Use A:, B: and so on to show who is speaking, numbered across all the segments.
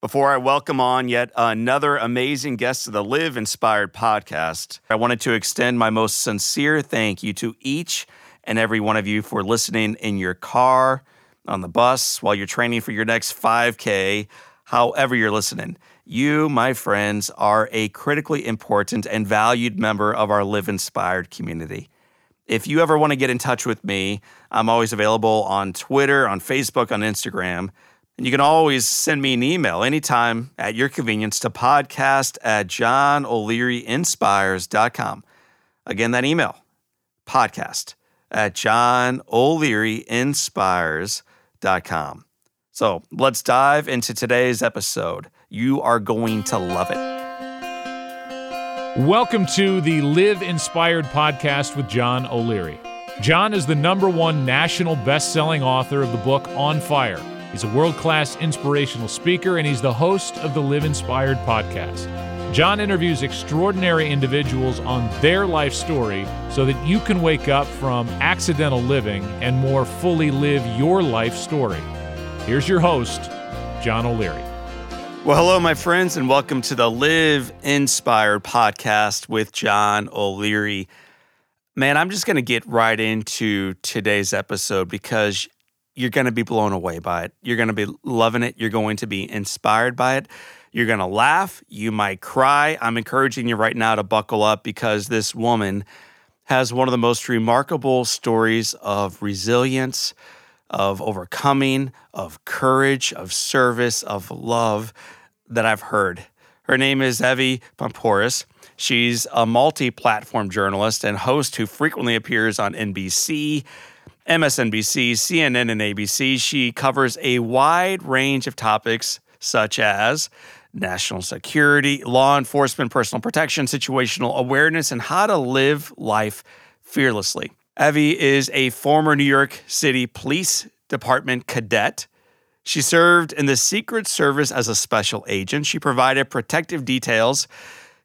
A: Before I welcome on yet another amazing guest to the Live Inspired podcast, I wanted to extend my most sincere thank you to each and every one of you for listening in your car, on the bus, while you're training for your next 5K, however you're listening. You, my friends, are a critically important and valued member of our Live Inspired community. If you ever want to get in touch with me, I'm always available on Twitter, on Facebook, on Instagram. And you can always send me an email anytime at your convenience to podcast at johnolearyinspires.com. Again, that email, podcast at johnolearyinspires.com. So let's dive into today's episode. You are going to love it.
B: Welcome to the Live Inspired podcast with John O'Leary. John is the number one national best selling author of the book On Fire He's a world class inspirational speaker, and he's the host of the Live Inspired podcast. John interviews extraordinary individuals on their life story so that you can wake up from accidental living and more fully live your life story. Here's your host, John O'Leary.
A: Well, hello, my friends, and welcome to the Live Inspired podcast with John O'Leary. Man, I'm just going to get right into today's episode because you're going to be blown away by it. You're going to be loving it. You're going to be inspired by it. You're going to laugh. You might cry. I'm encouraging you right now to buckle up because this woman has one of the most remarkable stories of resilience, of overcoming, of courage, of service, of love that I've heard. Her name is Evie Poumpouras. She's a multi platform journalist and host who frequently appears on NBC, MSNBC, CNN, and ABC. She covers a wide range of topics such as national security, law enforcement, personal protection, situational awareness, and how to live life fearlessly. Evie is a former New York City Police Department cadet. She served in the Secret Service as a special agent. She provided protective details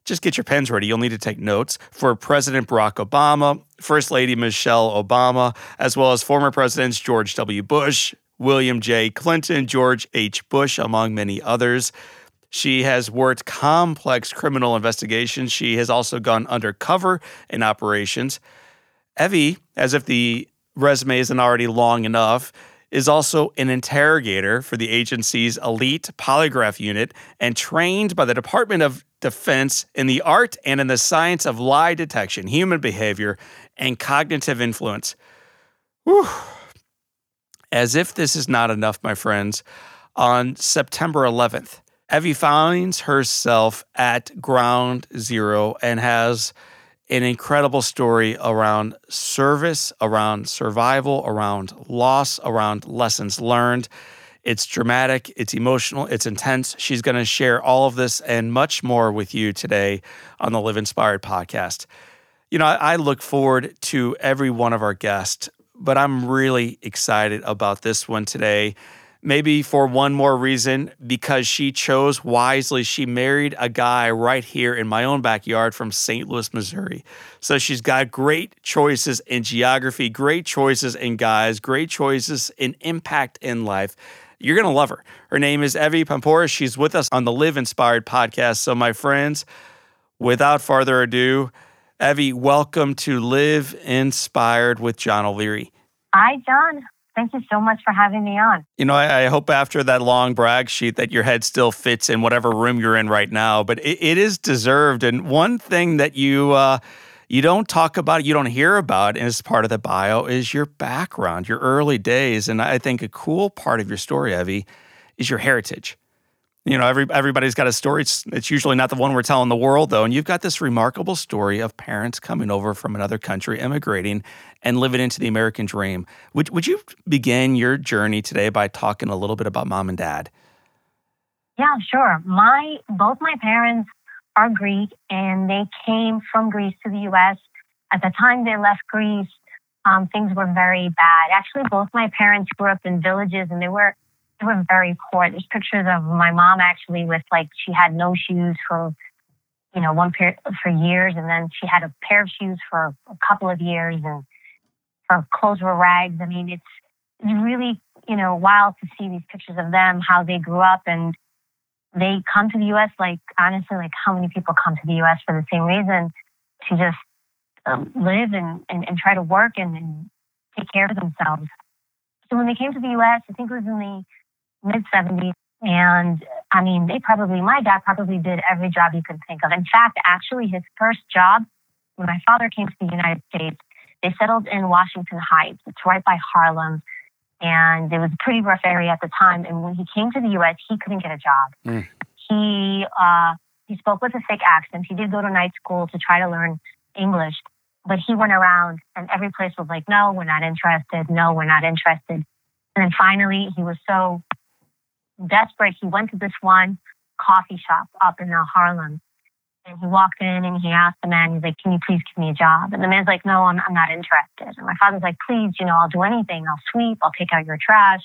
A: just get your pens ready. You'll need to take notes for President Barack Obama, First Lady Michelle Obama, as well as former presidents George W. Bush, William J. Clinton, George H. Bush, among many others. She has worked complex criminal investigations. She has also gone undercover in operations. Evie, as if the resume isn't already long enough, is also an interrogator for the agency's elite polygraph unit and trained by the Department of Defense in the art and in the science of lie detection, human behavior, and cognitive influence. Whew. As if this is not enough, my friends, on September 11th, Evie finds herself at ground zero and has an incredible story around service, around survival, around loss, around lessons learned. It's dramatic, it's emotional, it's intense. She's going to share all of this and much more with you today on the Live Inspired podcast. You know, I, look forward to every one of our guests, but I'm really excited about this one today maybe for one more reason because she chose wisely. She married a guy right here in my own backyard from St. Louis, Missouri. So she's got great choices in geography, great choices in guys, great choices in impact in life. You're going to love her. Her name is Evie Poumpouras. She's with us on the Live Inspired podcast. So, my friends, without further ado, Evie, welcome to Live Inspired with John O'Leary.
C: Hi, John. Thank you so much for having me on.
A: You know, I, I, hope after that long brag sheet that your head still fits in whatever room you're in right now, but it, it is deserved. And one thing that you uh, you don't talk about, it, you don't hear about it as part of the bio is your background, your early days. And I think a cool part of your story, Evie, is your heritage you know, every everybody's got a story. It's, it's usually not the one we're telling the world, though. And you've got this remarkable story of parents coming over from another country, immigrating, and living into the American dream. Would Would you begin your journey today by talking a little bit about mom and dad?
C: Yeah, sure. My both my parents are Greek, and they came from Greece to the U.S. At the time they left Greece, um, things were very bad. Actually, both my parents grew up in villages, and they were they were very poor. There's pictures of my mom actually with like she had no shoes for you know one pair for years, and then she had a pair of shoes for a couple of years, and her clothes were rags. I mean, it's it's really you know wild to see these pictures of them how they grew up and they come to the US like honestly, like how many people come to the US for the same reason to just um, live and, and, and, try to work and, and take care of themselves. So when they came to the US, I think it was in the mid 70s. And I mean, they probably, my dad probably did every job you could think of. In fact, actually, his first job when my father came to the United States, they settled in Washington Heights. It's right by Harlem. And it was a pretty rough area at the time. And when he came to the US, he couldn't get a job. Mm. He, uh, he spoke with a thick accent. He did go to night school to try to learn English, but he went around and every place was like, no, we're not interested. No, we're not interested. And then finally, he was so desperate. He went to this one coffee shop up in Harlem and he walked in and he asked the man, he's like, Can you please give me a job? And the man's like, No, I'm, I'm not interested. And my father's like, Please, you know, I'll do anything. I'll sweep, I'll take out your trash.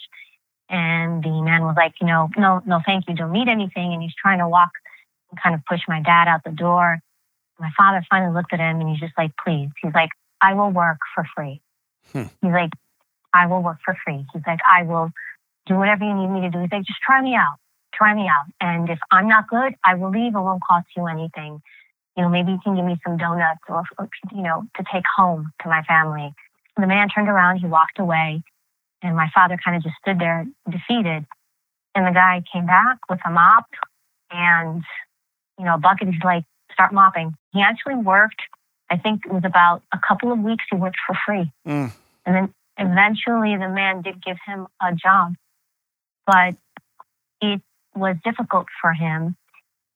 C: And the man was like, You know, no, no, thank you. Don't need anything. And he's trying to walk and kind of push my dad out the door. My father finally looked at him and he's just like, Please. He's like, I will work for free. Hmm. He's like, I will work for free. He's like, I will do whatever you need me to do. He's like, Just try me out try me out. And if I'm not good, I will leave. It won't cost you anything. You know, maybe you can give me some donuts or, you know, to take home to my family. the man turned around, he walked away, and my father kind of just stood there defeated. And the guy came back with a mop and, you know, a bucket. He's like, start mopping. He actually worked, I think it was about a couple of weeks, he worked for free. Mm. And then eventually the man did give him a job. But it was difficult for him.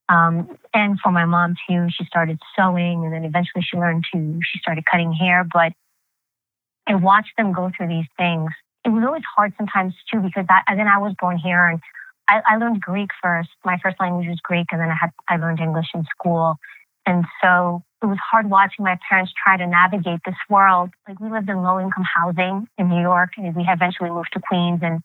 C: Um, and for my mom too, she started sewing and then eventually she learned to, she started cutting hair. But I watched them go through these things. It was always hard sometimes too because that, and then I was born here and I, I learned Greek first. My first language was Greek and then I had, I learned English in school. And so it was hard watching my parents try to navigate this world. Like we lived in low income housing in New York and we eventually moved to Queens and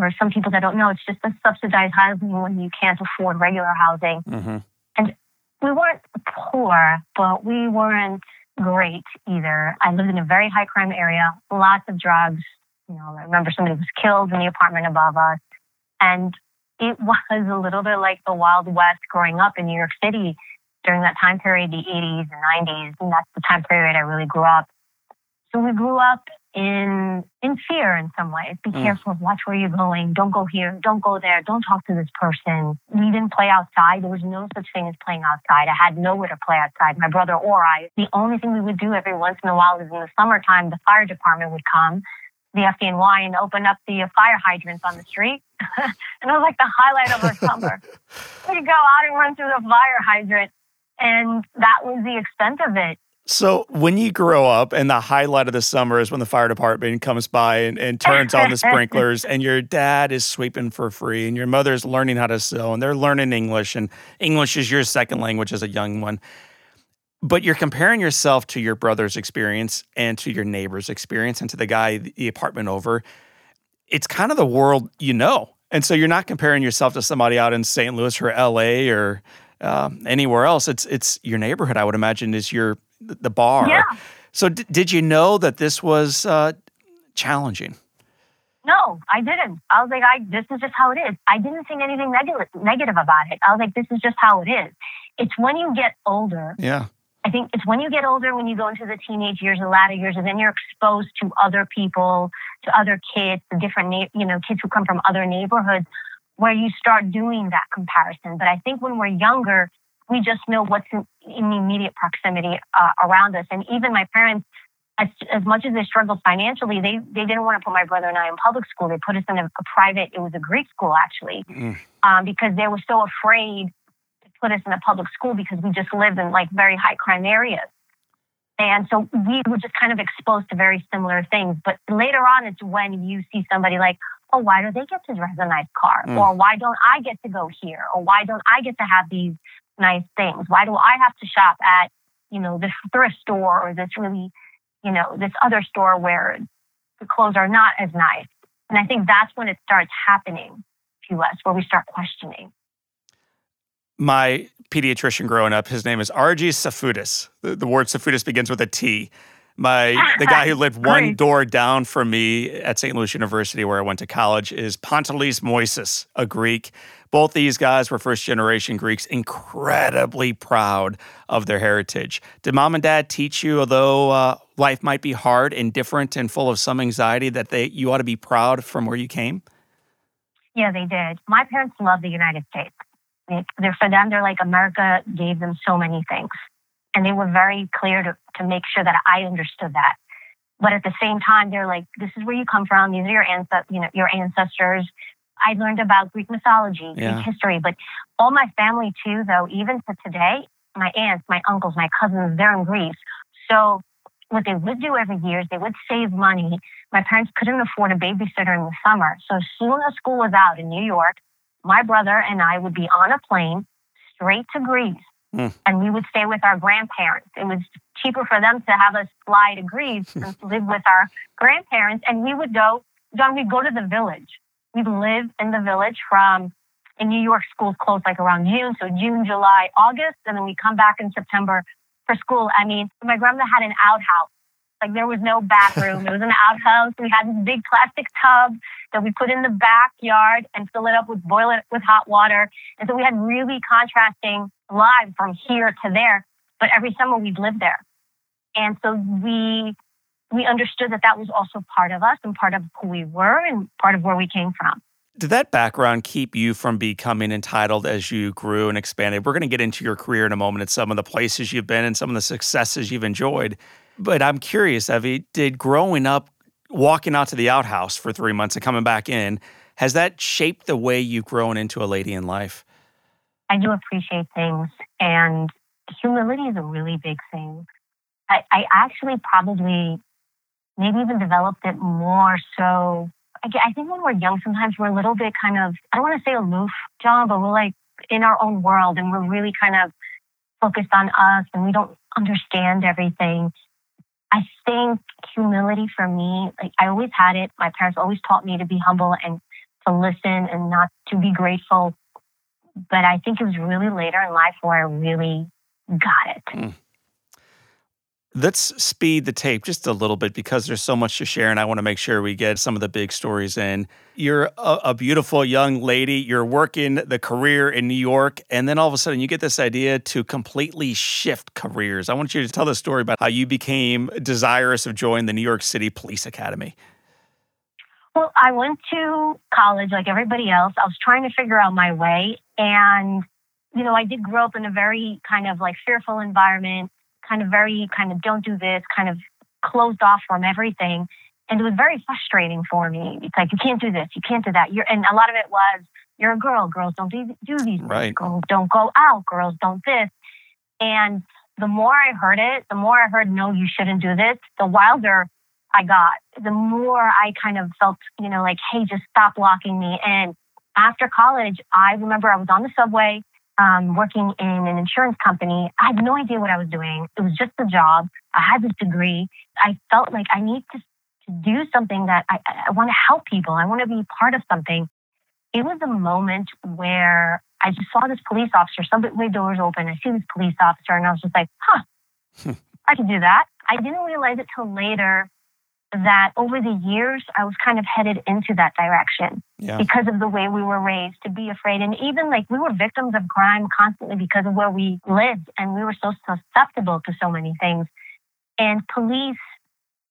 C: for some people that don't know, it's just a subsidized housing when you can't afford regular housing. Mm-hmm. And we weren't poor, but we weren't great either. I lived in a very high crime area, lots of drugs. You know, I remember somebody was killed in the apartment above us. And it was a little bit like the Wild West growing up in New York City during that time period, the 80s and 90s. And that's the time period I really grew up. So we grew up in in fear in some ways. Be mm. careful, watch where you're going. Don't go here, don't go there, don't talk to this person. We didn't play outside. There was no such thing as playing outside. I had nowhere to play outside, my brother or I. The only thing we would do every once in a while is in the summertime, the fire department would come, the FDNY, and open up the fire hydrants on the street. and it was like the highlight of our summer. We'd go out and run through the fire hydrant. And that was the extent of it.
A: So when you grow up and the highlight of the summer is when the fire department comes by and, and turns on the sprinklers and your dad is sweeping for free and your mother is learning how to sew and they're learning English and English is your second language as a young one. But you're comparing yourself to your brother's experience and to your neighbor's experience and to the guy the apartment over. It's kind of the world you know. And so you're not comparing yourself to somebody out in St. Louis or LA or um, anywhere else. It's it's your neighborhood. I would imagine is your the bar.
C: Yeah.
A: So d- did you know that this was uh, challenging?
C: No, I didn't. I was like, I this is just how it is. I didn't think anything negative negative about it. I was like, this is just how it is. It's when you get older.
A: Yeah.
C: I think it's when you get older, when you go into the teenage years, the latter years, and then you're exposed to other people, to other kids, the different, na- you know, kids who come from other neighborhoods, where you start doing that comparison. But I think when we're younger, we just know what's in, in the immediate proximity uh, around us. And even my parents, as, as much as they struggled financially, they, they didn't want to put my brother and I in public school. They put us in a, a private, it was a Greek school actually, mm. um, because they were so afraid to put us in a public school because we just lived in like very high crime areas. And so we were just kind of exposed to very similar things. But later on, it's when you see somebody like, oh, why do they get to drive a nice car? Mm. Or why don't I get to go here? Or why don't I get to have these nice things? Why do I have to shop at, you know, this thrift store or this really, you know, this other store where the clothes are not as nice? And I think that's when it starts happening to us, where we start questioning.
A: My pediatrician growing up, his name is Argy Safudis. The, the word Safudis begins with a T. My the guy who lived one door down from me at St. Louis University, where I went to college, is Pantelis Moises, a Greek. Both these guys were first generation Greeks, incredibly proud of their heritage. Did mom and dad teach you, although uh, life might be hard and different and full of some anxiety, that they you ought to be proud from where you came?
C: Yeah, they did. My parents love the United States. they're, for them, they're like America gave them so many things and they were very clear to, to make sure that I understood that. But at the same time, they're like, this is where you come from. These are your, ancestors, you know, your ancestors. I learned about Greek mythology, yeah. Greek history, but all my family too, though, even to today, my aunts, my uncles, my cousins, they're in Greece. So what they would do every year is they would save money. My parents couldn't afford a babysitter in the summer. So as soon as school was out in New York, my brother and I would be on a plane straight to Greece Mm. And we would stay with our grandparents. It was cheaper for them to have us fly to Greece than to live with our grandparents. And we would go, John, we'd go to the village. We'd live in the village from, in New York, schools close like around June. So June, July, August. And then we come back in September for school. I mean, my grandmother had an outhouse. Like there was no bathroom. it was an outhouse. We had this big plastic tub that we put in the backyard and fill it up with boil it with hot water. And so we had really contrasting lives from here to there. But every summer we'd live there. And so we we understood that that was also part of us and part of who we were and part of where we came from.
A: Did that background keep you from becoming entitled as you grew and expanded? We're going to get into your career in a moment and some of the places you've been and some of the successes you've enjoyed. But I'm curious, Evie, did growing up, walking out to the outhouse for three months and coming back in, has that shaped the way you've grown into a lady in life?
C: I do appreciate things, and humility is a really big thing. I, I actually probably maybe even developed it more so. I think when we're young, sometimes we're a little bit kind of, I don't want to say aloof, John, but we're like in our own world and we're really kind of focused on us and we don't understand everything. I think humility for me, like I always had it. My parents always taught me to be humble and to listen and not to be grateful. But I think it was really later in life where I really got it. Mm.
A: Let's speed the tape just a little bit because there's so much to share, and I want to make sure we get some of the big stories in. You're a, a, beautiful young lady. You're working the career in New York, and then all of a sudden you get this idea to completely shift careers. I want you to tell the story about how you became desirous of joining the New York City Police Academy.
C: Well, I went to college like everybody else. I was trying to figure out my way, and you know, I did grow up in a very kind of like fearful environment kind of very kind of don't do this, kind of closed off from everything. And it was very frustrating for me. It's like, you can't do this, you can't do that. You're, and a lot of it was, you're a girl, girls don't do, do these right. things, girls don't go out, girls don't this. And the more I heard it, the more I heard, no, you shouldn't do this, the wilder I got. The more I kind of felt, you know, like, hey, just stop locking me in. After college, I remember I was on the subway um, working in an insurance company, I had no idea what I was doing. It was just a job. I had this degree. I felt like I need to, to do something that I, I want to help people. I want to be part of something. It was a moment where I just saw this police officer, subway doors open. I see this police officer, and I was just like, huh, I can do that. I didn't realize it till later that over the years, I was kind of headed into that direction yeah. because of the way we were raised to be afraid. And even like we were victims of crime constantly because of where we lived and we were so susceptible to so many things. And police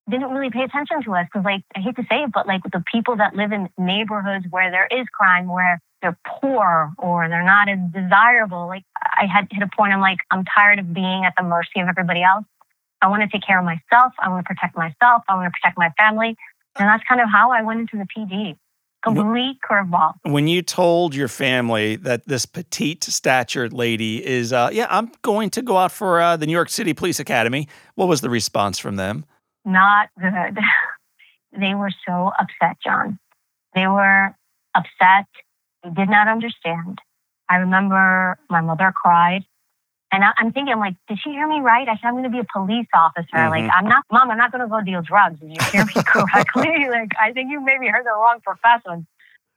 C: didn't really pay attention to us because, like, I hate to say it, but like the people that live in neighborhoods where there is crime, where they're poor or they're not as desirable, like, I had hit a point, I'm like, I'm tired of being at the mercy of everybody else. I want to take care of myself. I want to protect myself. I want to protect my family. And that's kind of how I went into the PD. Complete curveball.
A: When you told your family that this petite statured lady is, uh, yeah, I'm going to go out for uh, the New York City Police Academy, what was the response from them?
C: Not good. they were so upset, John. They were upset. They did not understand. I remember my mother cried. And I, am thinking, I'm like, did she hear me right? I said, I'm going to be a police officer. Mm-hmm. Like, I'm not, mom, I'm not going to go deal drugs. Did you hear me correctly? like, I think you maybe heard the wrong profession.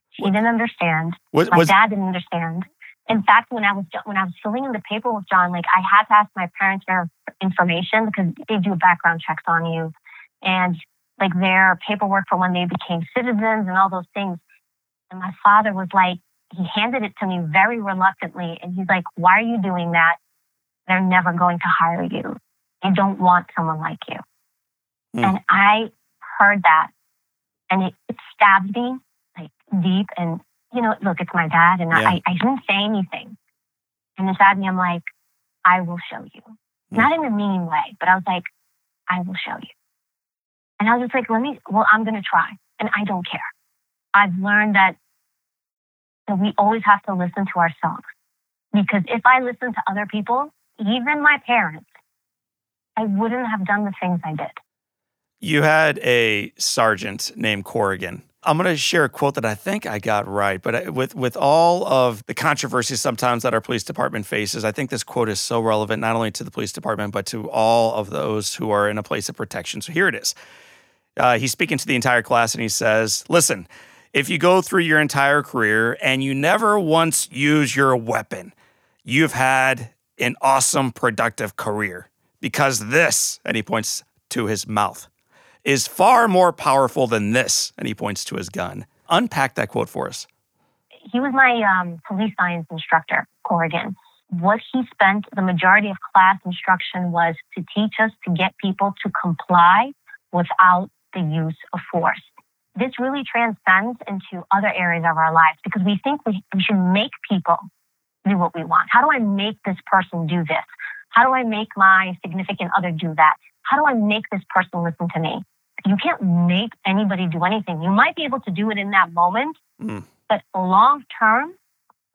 C: She didn't understand. What, My dad didn't understand. In fact, when I was when I was filling in the paperwork, John, like I had to ask my parents for information because they do background checks on you, and like their paperwork for when they became citizens and all those things. And my father was like, he handed it to me very reluctantly, and he's like, "Why are you doing that? They're never going to hire you. They don't want someone like you." Mm. And I heard that, and it, it stabbed me like deep and you know, look, it's my dad, and yeah. I, I didn't say anything. And inside me, I'm like, I will show you. Mm. Not in a mean way, but I was like, I will show you. And I was just like, let me, well, I'm going to try. And I don't care. I've learned that, that we always have to listen to ourselves. Because if I listen to other people, even my parents, I wouldn't have done the things I did.
A: You had a sergeant named Corrigan I'm going to share a quote that I think I got right, but with with all of the controversies sometimes that our police department faces, I think this quote is so relevant not only to the police department but to all of those who are in a place of protection. So here it is. Uh, he's speaking to the entire class and he says, "Listen, if you go through your entire career and you never once use your weapon, you've had an awesome, productive career because this," and he points to his mouth is far more powerful than this. And he points to his gun. Unpack that quote for us.
C: He was my um, police science instructor, Corrigan. What he spent the majority of class instruction was to teach us to get people to comply without the use of force. This really transcends into other areas of our lives because we think we, we should make people do what we want. How do I make this person do this? How do I make my significant other do that? How do I make this person listen to me? you can't make anybody do anything. You might be able to do it in that moment, mm. but long term,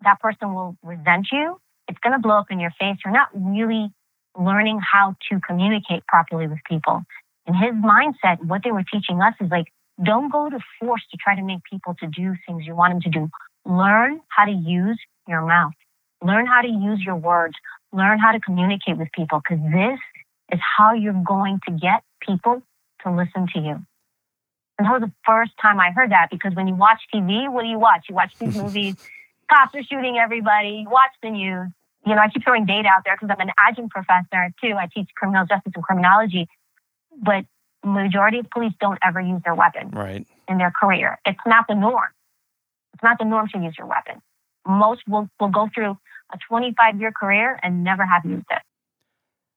C: that person will resent you. It's going to blow up in your face. You're not really learning how to communicate properly with people. In his mindset, what they were teaching us is like, don't go to force to try to make people to do things you want them to do. Learn how to use your mouth. Learn how to use your words. Learn how to communicate with people because this is how you're going to get people to listen to you. And that was the first time I heard that because when you watch TV, what do you watch? You watch these movies, cops are shooting everybody, you watch the news. You know, I keep throwing data out there because I'm an adjunct professor too. I teach criminal justice and criminology, but majority of police don't ever use their weapon
A: right.
C: in their career. It's not the norm. It's not the norm to use your weapon. Most will, will go through a 25 year career and never have used it.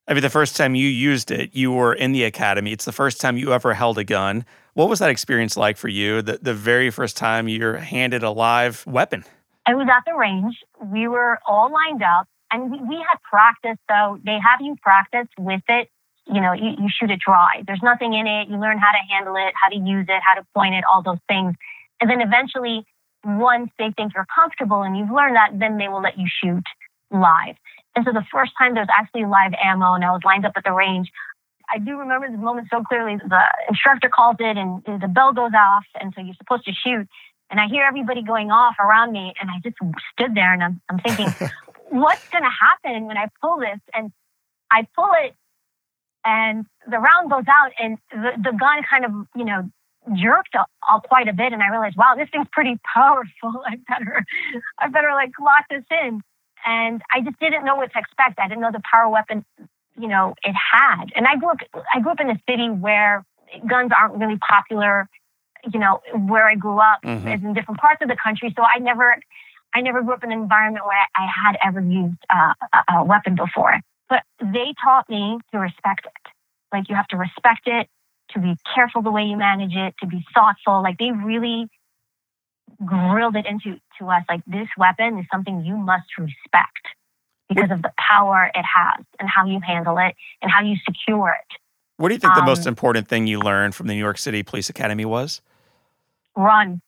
A: I mean, the first time you used it, you were in the academy. It's the first time you ever held a gun. What was that experience like for you? The, the very first time you're handed a live weapon?
C: I was at the range. We were all lined up and we, we had practice. So they have you practice with it. You know, you, you shoot it dry. There's nothing in it. You learn how to handle it, how to use it, how to point it, all those things. And then eventually, once they think you're comfortable and you've learned that, then they will let you shoot live. And so the first time there was actually live ammo and I was lined up at the range, I do remember this moment so clearly. The instructor calls it and the bell goes off. And so you're supposed to shoot. And I hear everybody going off around me. And I just stood there and I'm, I'm thinking, what's going to happen when I pull this? And I pull it and the round goes out and the, the gun kind of, you know, jerked all quite a bit. And I realized, wow, this thing's pretty powerful. I better, I better like lock this in. And I just didn't know what to expect. I didn't know the power weapon, you know, it had. And I grew up, I grew up in a city where guns aren't really popular. You know, where I grew up mm-hmm. is in different parts of the country. So I never, I never grew up in an environment where I had ever used uh, a, a weapon before. But they taught me to respect it. Like you have to respect it, to be careful the way you manage it, to be thoughtful. Like they really grilled it into to us like this weapon is something you must respect because of the power it has and how you handle it and how you secure it.
A: What do you think um, the most um, important thing you learned from the New York City Police Academy was?
C: Run.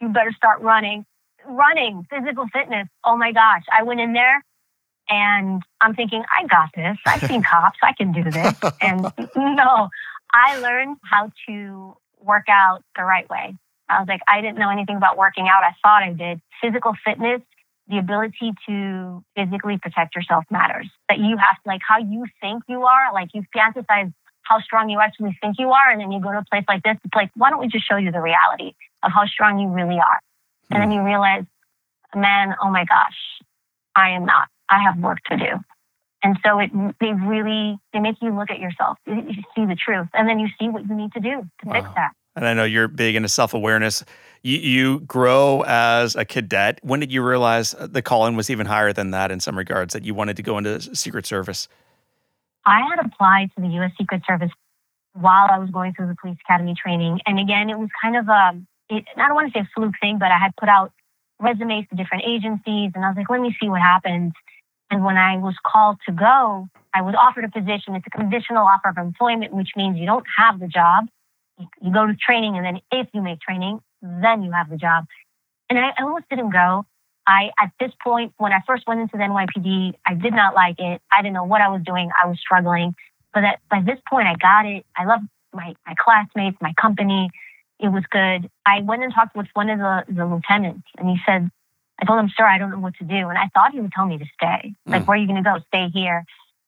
C: You better start running. Running, physical fitness. Oh my gosh. I went in there and I'm thinking, I got this. I've seen cops. I can do this. And no, I learned how to work out the right way. I was like, I didn't know anything about working out. I thought I did. Physical fitness, the ability to physically protect yourself matters. That you have to, like, how you think you are, like, you fantasize how strong you actually think you are. And then you go to a place like this, it's like, why don't we just show you the reality of how strong you really are? And then hmm. you realize, man, oh my gosh, I am not. I have work to do. And so it, they really, they make you look at yourself. You, you see the truth and then you see what you need to do to wow. fix that.
A: And I know you're big into self awareness. You, you, grow as a cadet. When did you realize uh, the calling was even higher than that in some regards, that you wanted to go into Secret Service?
C: I had applied to the U.S. Secret Service while I was going through the police academy training. And again, it was kind of a, it, I don't want to say a fluke thing, but I had put out resumes to different agencies and I was like, let me see what happens. And when I was called to go, I was offered a position. It's a conditional offer of employment, which means you don't have the job. You, go to training, and then if you make training, then you have the job. And I, almost didn't go. I, at this point, when I first went into the NYPD, I did not like it. I didn't know what I was doing. I was struggling. But at, by this point, I got it. I loved my, my classmates, my company. It was good. I went and talked with one of the, the lieutenants, and he said, I told him, sir, I don't know what to do. And I thought he would tell me to stay. Mm. Like, where are you going to go? Stay here.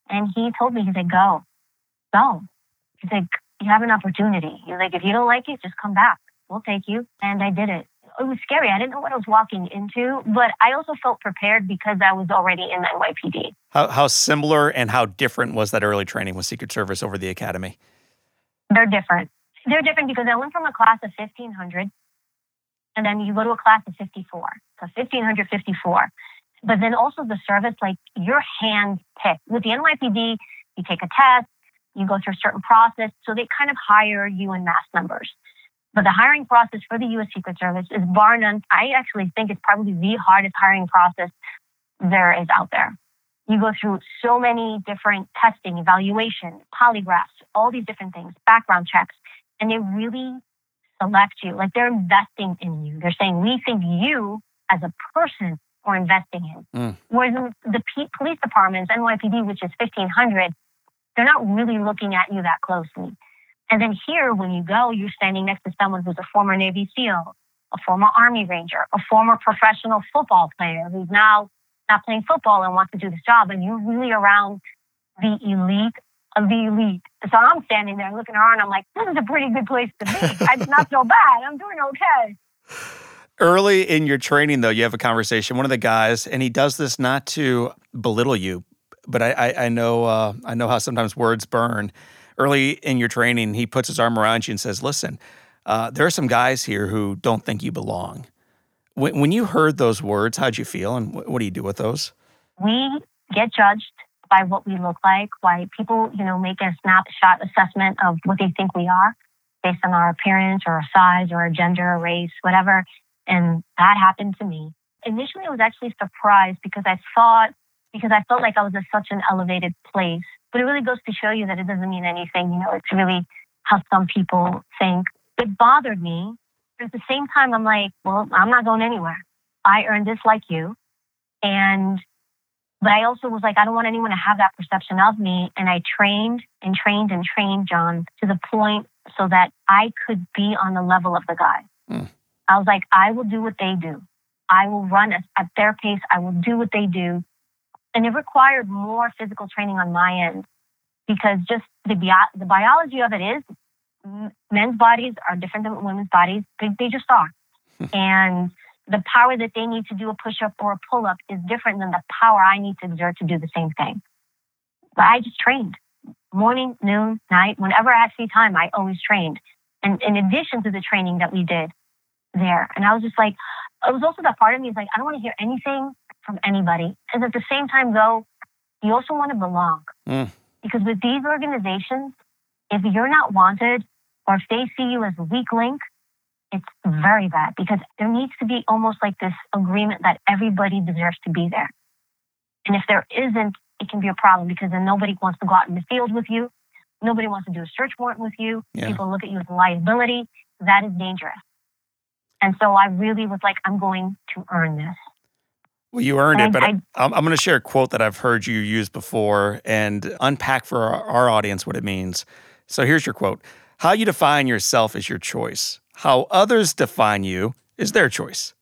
C: And he told me, he said, go, go. He's like, you have an opportunity. He's like, if you don't like it, just come back. We'll take you. And I did it. It was scary. I didn't know what I was walking into, but I also felt prepared because I was already in the NYPD.
A: How, how similar and how different was that early training with Secret Service over the academy?
C: They're different. They're different because I went from a class of 1,500 and then you go to a class of 54. So 1,554. But then also the service, like your hand picked. With the NYPD, you take a test, you go through a certain process. So they kind of hire you in mass numbers. But the hiring process for the U.S. Secret Service is bar none. I actually think it's probably the hardest hiring process there is out there. You go through so many different testing, evaluation, polygraphs, all these different things, background checks, and they really select you. Like they're investing in you. They're saying, we think you as a person are investing in. Mm. Whereas in the P- police departments, NYPD, which is 1500, they're not really looking at you that closely. And then here, when you go, you're standing next to someone who's a former Navy SEAL, a former Army Ranger, a former professional football player who's now not playing football and wants to do this job. And you're really around the elite of the elite. So I'm standing there looking around. I'm like, this is a pretty good place to be. It's not so bad. I'm doing okay.
A: Early in your training, though, you have a conversation. One of the guys, and he does this not to belittle you, but I, I, I know uh, I know how sometimes words burn. Early in your training, he puts his arm around you and says, "Listen, uh, there are some guys here who don't think you belong." When, when you heard those words, how'd you feel, and what, what do you do with those?
C: We get judged by what we look like, why people, you know, make a snapshot assessment of what they think we are based on our appearance or our size or our gender or race, whatever. And that happened to me. Initially, I was actually surprised because I thought, because I felt like I was at such an elevated place. But it really goes to show you that it doesn't mean anything. You know, it's really how some people think. It bothered me. But at the same time, I'm like, well, I'm not going anywhere. I earned this like you. And but I also was like, I don't want anyone to have that perception of me. And I trained and trained and trained John to the point so that I could be on the level of the guy. Mm. I was like, I will do what they do. I will run at, their pace. I will do what they do. And it required more physical training on my end because just the, bio- the biology of it is men's bodies are different than women's bodies. They, they just are. and the power that they need to do a push up or a pull up is different than the power I need to exert to do the same thing. But I just trained morning, noon, night, whenever I had free time, I always trained. And in addition to the training that we did there, and I was just like, it was also that part of me is like, I don't want to hear anything from anybody. And at the same time, though, you also want to belong. Mm. Because with these organizations, if you're not wanted or if they see you as a weak link, it's very bad because there needs to be almost like this agreement that everybody deserves to be there. And if there isn't, it can be a problem because then nobody wants to go out in the field with you. Nobody wants to do a search warrant with you. Yeah. People look at you as a liability. That is dangerous. And so I really was like, I'm going to earn this.
A: Well, you earned and it, but I, am going to share a quote that I've heard you use before and unpack for our, our audience what it means. So here's your quote How you define yourself is your choice. How others define you is their choice.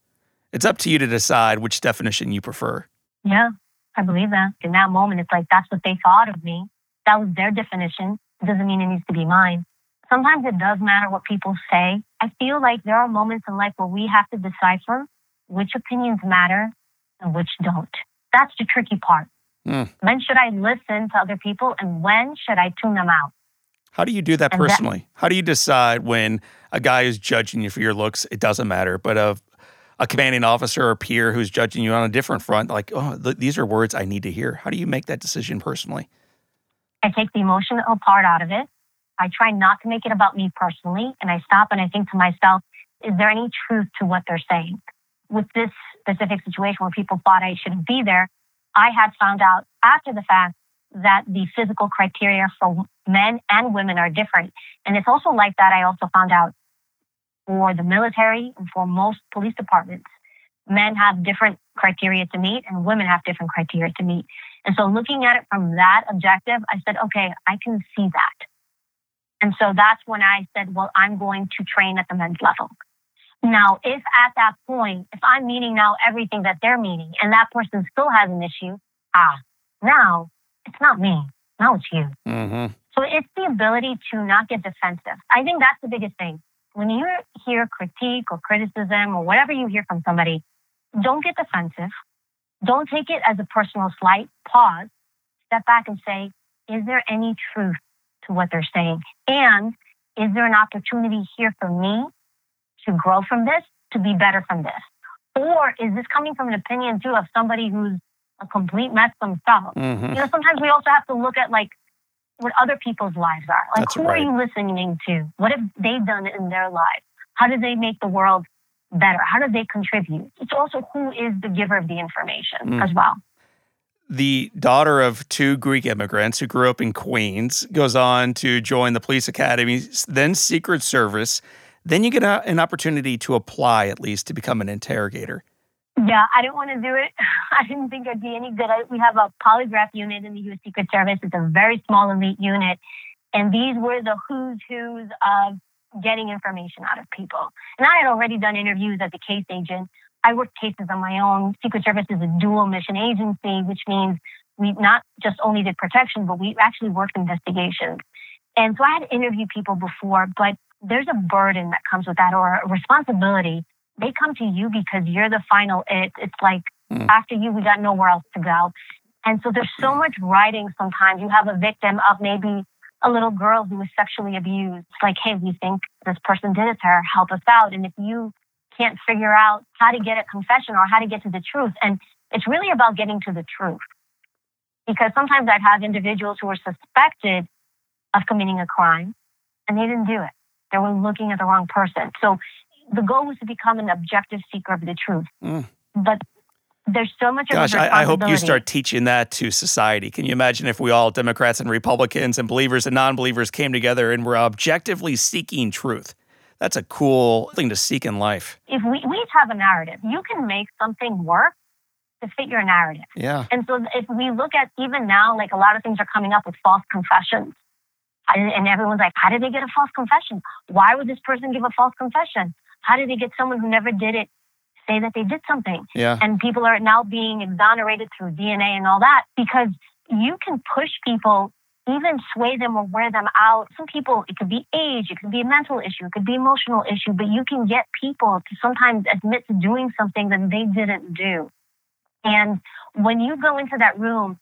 A: It's up to you to decide which definition you prefer.
C: Yeah, I believe that. In that moment, it's like that's what they thought of me. That was their definition. It doesn't mean it needs to be mine. Sometimes it does matter what people say. I feel like there are moments in life where we have to decipher which opinions matter and which don't. That's the tricky part.
A: Mm.
C: When should I listen to other people and when should I tune them out?
A: How do you do that
C: And that-
A: personally? How do you decide when a guy is judging you for your looks? It doesn't matter, but a a commanding officer or peer who's judging you on a different front, like, oh, th- these are words I need to hear. How do you make that decision personally?
C: I take the emotional part out of it. I try not to make it about me personally. And I stop and I think to myself, is there any truth to what they're saying? With this specific situation where people thought I shouldn't be there, I had found out after the fact that the physical criteria for men and women are different. And it's also like that. I also found out for the military and for most police departments, men have different criteria to meet and women have different criteria to meet. And so looking at it from that objective, I said, okay, I can see that. And so that's when I said, well, I'm going to train at the men's level. Now, if at that point, if I'm meeting now everything that they're meeting and that person still has an issue, ah, now it's not me. Now it's you.
A: Mm-hmm.
C: So it's the ability to not get defensive. I think that's the biggest thing. When you hear critique or criticism or whatever you hear from somebody, don't get defensive. Don't take it as a personal slight. Pause, step back and say, is there any truth to what they're saying? And is there an opportunity here for me to grow from this, to be better from this? Or is this coming from an opinion too of somebody who's a complete mess themselves?
A: Mm-hmm.
C: you know, sometimes we also have to look at like what other people's lives are. Like,
A: That's
C: who
A: right.
C: are you listening to? What have they done in their lives? How do they make the world better? How do they contribute? It's also who is the giver of the information
A: Mm.
C: as well.
A: The daughter of two Greek immigrants who grew up in Queens goes on to join the police academy, then Secret Service. Then you get a, an opportunity to apply, at least, to become an interrogator.
C: Yeah, I didn't want to do it. I didn't think I'd be any good. I- We have a polygraph unit in the U.S. Secret Service. It's a very small elite unit. And these were the who's who's of getting information out of people. And I had already done interviews as a case agent. I worked cases on my own. Secret Service is a dual mission agency, which means we not just only did protection, but we actually worked investigations. And so I had interviewed people before, but there's a burden that comes with that or a responsibility they come to you because you're the final it. It's like
A: Hmm.
C: after you, we got nowhere else to go. And so there's so much writing sometimes. You have a victim of maybe a little girl who was sexually abused. It's like, hey, we think this person did it to her. Help us out. And if you can't figure out how to get a confession or how to get to the truth, and it's really about getting to the truth. Because sometimes I'd have individuals who were suspected of committing a crime and they didn't do it. They were looking at the wrong person. So the goal was to become an objective seeker of the truth.
A: Mm.
C: But there's so much
A: Gosh, I, I hope you start teaching that to society. Can you imagine if we all, Democrats and Republicans and believers and non believers, came together and were objectively seeking truth? That's a cool thing to seek in life.
C: If we, we have a narrative, you can make something work to fit your narrative.
A: Yeah.
C: And so if we look at even now, like a lot of things are coming up with false confessions. And, and everyone's like, how did they get a false confession? Why would this person give a false confession? How did they get someone who never did it say that they did something?
A: Yeah.
C: and people are now being exonerated through DNA and all that because you can push people, even sway them or wear them out. Some people, it could be age, it could be a mental issue, it could be emotional issue, but you can get people to sometimes admit to doing something that they didn't do. And when you go into that room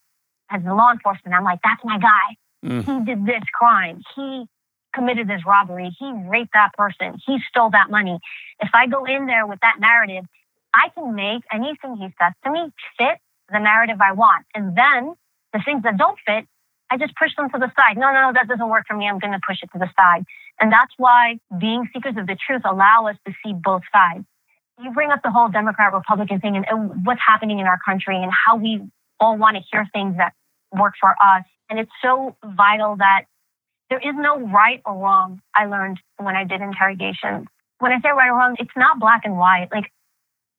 C: as a law enforcement, I'm like, that's my guy.
A: Mm.
C: He did this crime. He committed this robbery. He raped that person. He stole that money. If I go in there with that narrative, I can make anything he says to me fit the narrative I want. And then the things that don't fit, I just push them to the side. No, no, no, that doesn't work for me. I'm going to push it to the side. And that's why being seekers of the truth allow us to see both sides. You bring up the whole Democrat Republican thing and, and what's happening in our country and how we all want to hear things that work for us. And it's so vital that there is no right or wrong. I learned when I did interrogation. When I say right or wrong, it's not black and white. Like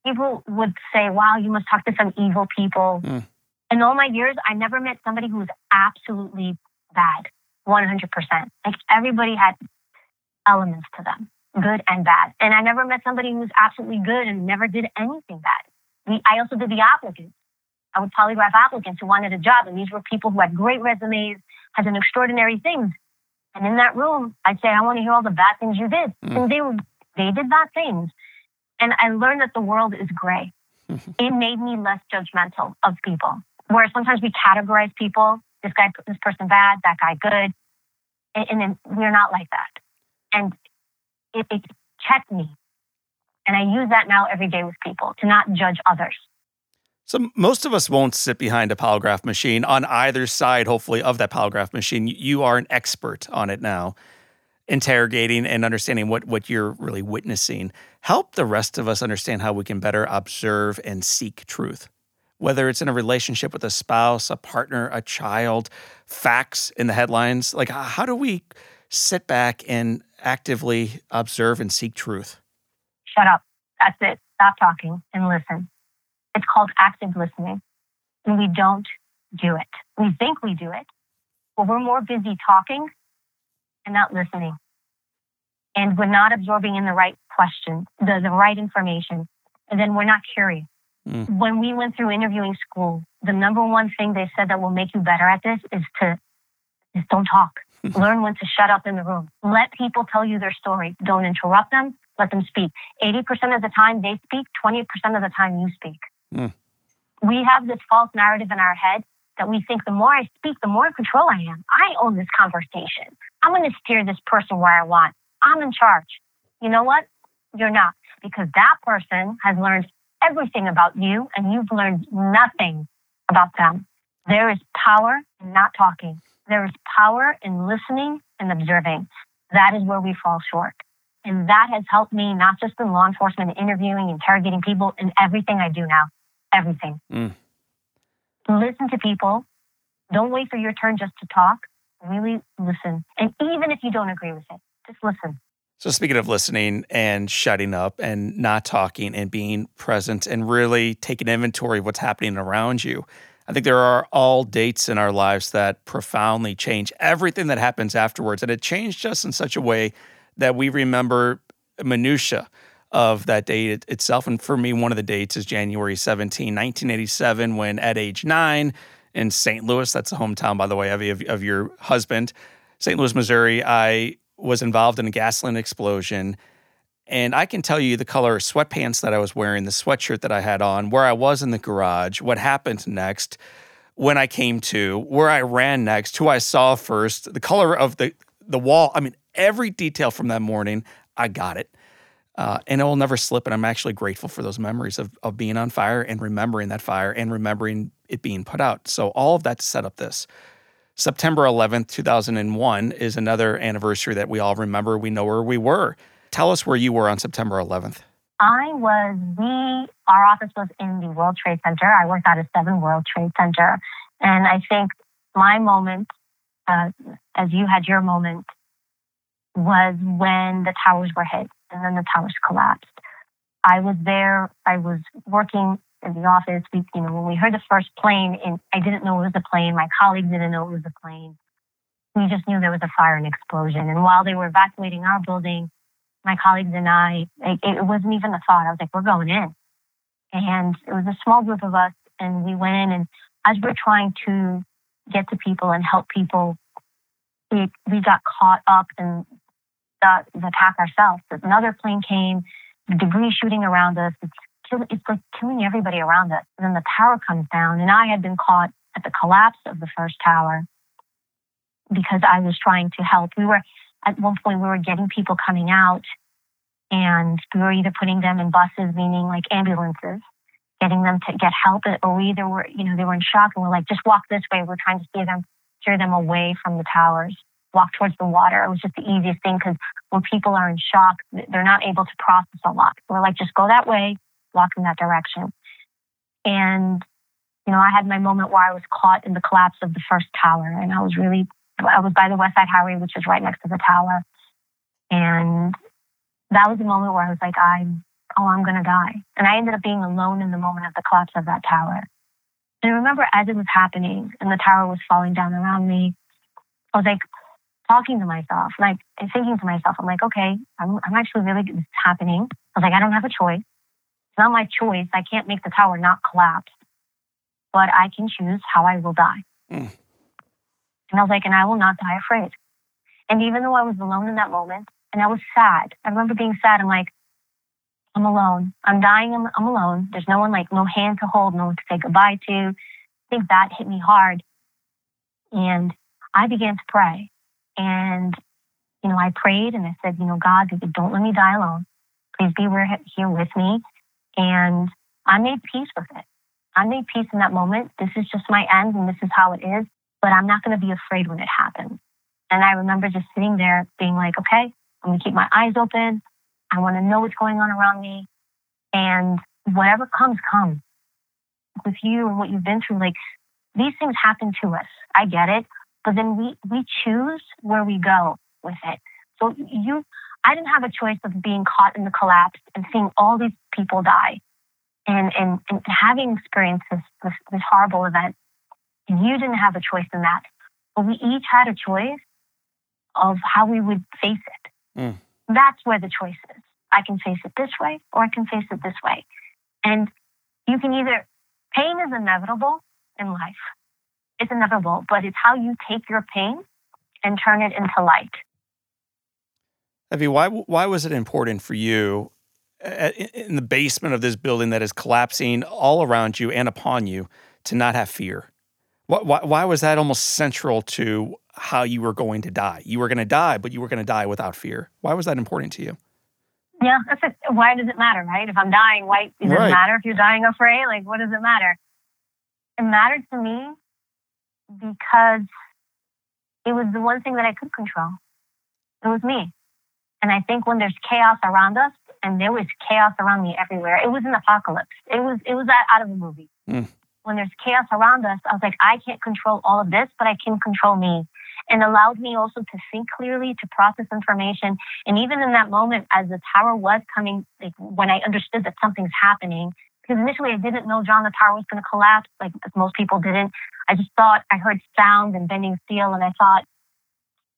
C: people would say, wow, you must talk to some evil people.
A: Mm.
C: In all my years, I never met somebody who was absolutely bad, 100%. Like everybody had elements to them, good and bad. And I never met somebody who was absolutely good and never did anything bad. We, I also did the applicants. I would polygraph applicants who wanted a job, and these were people who had great resumes, had done extraordinary things. And in that room, I'd say, I want to hear all the bad things you did.
A: Mm.
C: And they were, they did bad things. And I learned that the world is gray. it made me less judgmental of people. Where sometimes we categorize people, this guy, this person bad, that guy good, and, and then we're not like that. And it, it checked me. And I use that now every day with people to not judge others.
A: So most of us won't sit behind a polygraph machine on either side, hopefully, of that polygraph machine. You are an expert on it now, interrogating and understanding what, what you're really witnessing. Help the rest of us understand how we can better observe and seek truth. Whether it's in a relationship with a spouse, a partner, a child, facts in the headlines. Like, how do we sit back and actively observe and seek truth?
C: Shut up. That's it. Stop talking and listen. It's called active listening. And we don't do it. We think we do it, but we're more busy talking and not listening. And we're not absorbing in the right questions, the, the right information. And then we're not curious. Mm. When we went through interviewing school, the number one thing they said that will make you better at this is to is don't talk. Learn when to shut up in the room. Let people tell you their story. Don't interrupt them. Let them speak. 80% of the time they speak, 20% of the time you speak. Mm. We have this false narrative in our head that we think the more I speak, the more control I am. I own this conversation. I'm going to steer this person where I want. I'm in charge. You know what? You're not, because that person has learned everything about you and you've learned nothing about them. There is power in not talking. There is power in listening and observing. That is where we fall short. And that has helped me not just in law enforcement, interviewing, interrogating people, in everything I do now everything. Mm. Listen to people. Don't wait for your turn just to talk. Really listen. And even if you don't agree with it, just listen.
A: So, speaking of listening and shutting up and not talking and being present and really taking inventory of what's happening around you, I think there are all dates in our lives that profoundly change everything that happens afterwards. And it changed us in such a way that we remember minutia of that date itself. And for me, one of the dates is January 17, 1987, when at age nine in St. Louis, that's the hometown, by the way, of, of your husband, St. Louis, Missouri, I was involved in a gasoline explosion. And I can tell you the color of sweatpants that I was wearing, the sweatshirt that I had on, where I was in the garage, what happened next, when I came to, where I ran next, who I saw first, the color of the the wall. I mean, every detail from that morning, I got it. Uh, and it will never slip. And I'm actually grateful for those memories of, of being on fire and remembering that fire and remembering it being put out. So, all of that to set up this. September 11th, 2001 is another anniversary that we all remember. We know where we were. Tell us where you were on September 11th.
C: I was, the, our office was in the World Trade Center. I worked at a seven World Trade Center. And I think my moment, uh, as you had your moment, was when the towers were hit and then the towers collapsed. I was there. I was working in the office. We, you know, when we heard the first plane, and I didn't know it was a plane. My colleagues didn't know it was a plane. We just knew there was a fire and explosion. And while they were evacuating our building, my colleagues and I, it, it wasn't even a thought. I was like, we're going in. And it was a small group of us, and we went in. And as we're trying to get to people and help people, we, we got caught up in the, the attack ourselves. Another plane came, debris shooting around us. It's, kill, it's like killing everybody around us. And then the tower comes down, and I had been caught at the collapse of the first tower because I was trying to help. We were at one point we were getting people coming out, and we were either putting them in buses, meaning like ambulances, getting them to get help, or we either were you know they were in shock and we're like just walk this way. We're trying to steer them steer them away from the towers walk towards the water. It was just the easiest thing because when people are in shock, they're not able to process a lot. We're like, just go that way, walk in that direction. And, you know, I had my moment where I was caught in the collapse of the first tower. And I was really, I was by the West Side Highway, which is right next to the tower. And that was the moment where I was like, I'm, oh, I'm going to die. And I ended up being alone in the moment of the collapse of that tower. And I remember as it was happening and the tower was falling down around me, I was like, talking to myself, like and thinking to myself, I'm like, okay, I'm, I'm actually really, this is happening. I was like, I don't have a choice. It's not my choice. I can't make the tower not collapse, but I can choose how I will die. Mm. And I was like, and I will not die afraid. And even though I was alone in that moment and I was sad, I remember being sad. I'm like, I'm alone. I'm dying. I'm, I'm alone. There's no one like, no hand to hold, no one to say goodbye to. I think that hit me hard. And I began to pray. And, you know, I prayed and I said, you know, God, don't let me die alone. Please be here with me. And I made peace with it. I made peace in that moment. This is just my end and this is how it is, but I'm not going to be afraid when it happens. And I remember just sitting there being like, okay, I'm going to keep my eyes open. I want to know what's going on around me. And whatever comes, comes. With you and what you've been through, like these things happen to us. I get it. But then we, we choose where we go with it. So you, I didn't have a choice of being caught in the collapse and seeing all these people die and, and, and having experienced this, this, this horrible event. You didn't have a choice in that. But we each had a choice of how we would face it. Mm. That's where the choice is. I can face it this way or I can face it this way. And you can either, pain is inevitable in life. It's inevitable, but it's how you take your pain and turn it into light.
A: Evie, why, why was it important for you uh, in the basement of this building that is collapsing all around you and upon you to not have fear? Why, why, why was that almost central to how you were going to die. You were going to die, but you were going to die without fear. Why was that important to you?
C: Yeah, that's why does it matter, right? If I'm dying, why does right. it matter if you're dying afraid? Like, what does it matter? It mattered to me because it was the one thing that I could control. It was me. And I think when there's chaos around us, and there was chaos around me everywhere, it was an apocalypse. It was it was that out of a movie. Mm. When there's chaos around us, I was like, I can't control all of this, but I can control me and allowed me also to think clearly, to process information. And even in that moment, as the tower was coming, like when I understood that something's happening, because initially I didn't know John the tower was going to collapse, like most people didn't. I just thought I heard sound and bending steel, and I thought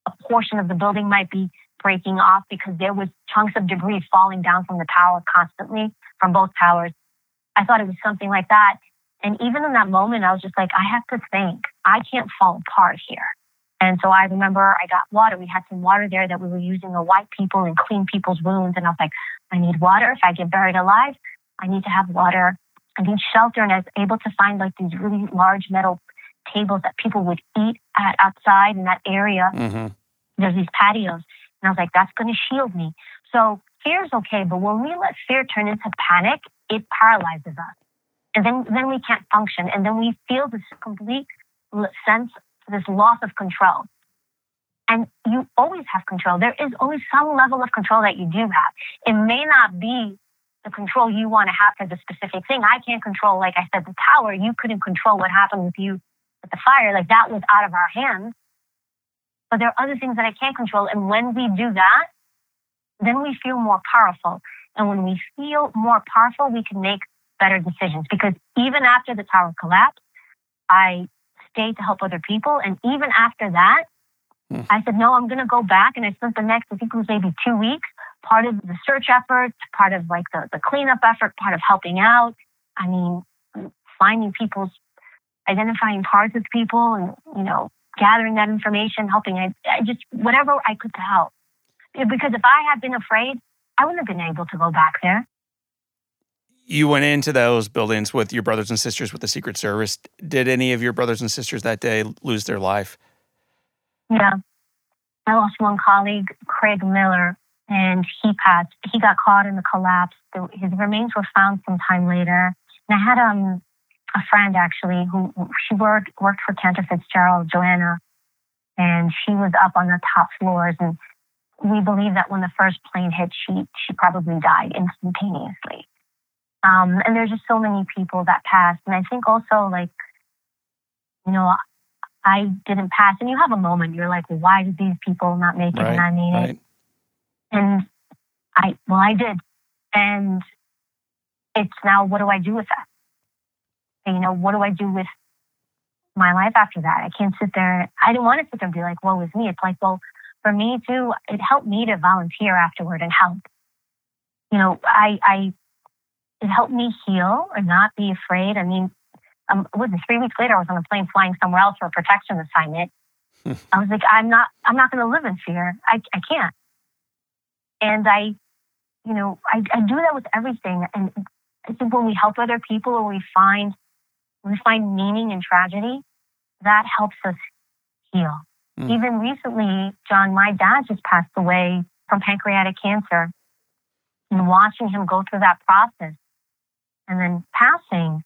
C: a portion of the building might be breaking off because there was chunks of debris falling down from the tower constantly from both towers. I thought it was something like that. And even in that moment, I was just like, I have to think. I can't fall apart here. And so I remember I got water. We had some water there that we were using to wipe people and clean people's wounds. And I was like, I need water. If I get buried alive, I need to have water. I need shelter. And I was able to find like these really large metal tables that people would eat at outside in that area. Mm-hmm. There's these patios. And I was like, that's going to shield me. So fear is okay. But when we let fear turn into panic, it paralyzes us. And then, then we can't function. And then we feel this complete sense this loss of control. And you always have control. There is always some level of control that you do have. It may not be the control you want to have for the specific thing. I can't control, like I said, the tower. You couldn't control what happened with you with the fire. Like that was out of our hands. But there are other things that I can't control. And when we do that, then we feel more powerful. And when we feel more powerful, we can make better decisions. Because even after the tower collapsed, I stayed to help other people. And even after that, hmm. I said, no, I'm going to go back. And I spent the next, I think it was maybe two weeks, part of the search effort, part of like the, the cleanup effort, part of helping out. I mean, finding people's, identifying parts of people and, you know, gathering that information, helping. I, I just, whatever I could to help. Because if I had been afraid, I wouldn't have been able to go back there
A: you went into those buildings with your brothers and sisters with the Secret Service. Did any of your brothers and sisters that day lose their life?
C: Yeah. I lost one colleague, Craig Miller, and he passed. He got caught in the collapse. His remains were found some time later. And I had um, a friend actually who she worked worked for Cantor Fitzgerald, Joanna, and she was up on the top floors. And we believe that when the first plane hit, she she probably died instantaneously. Um, and there's just so many people that passed. And I think also, like, you know, I didn't pass. And you have a moment, you're like, why did these people not make it right, and I made right. it? And I, well, I did. And it's now, what do I do with that? And, you know, what do I do with my life after that? I can't sit there. I didn't want to sit there and be like, woe is me. It's like, well, for me too, it helped me to volunteer afterward and help. You know, I, I it helped me heal and not be afraid. I mean, um, it wasn't three weeks later. I was on a plane flying somewhere else for a protection assignment. Hmm. I was like, I'm not, I'm not going to live in fear. I, I can't. And I, you know, I, I do that with everything. And I think when we help other people or we find we find meaning in tragedy, that helps us heal. Mm. Even recently, John, my dad just passed away from pancreatic cancer. And watching him go through that process and then passing,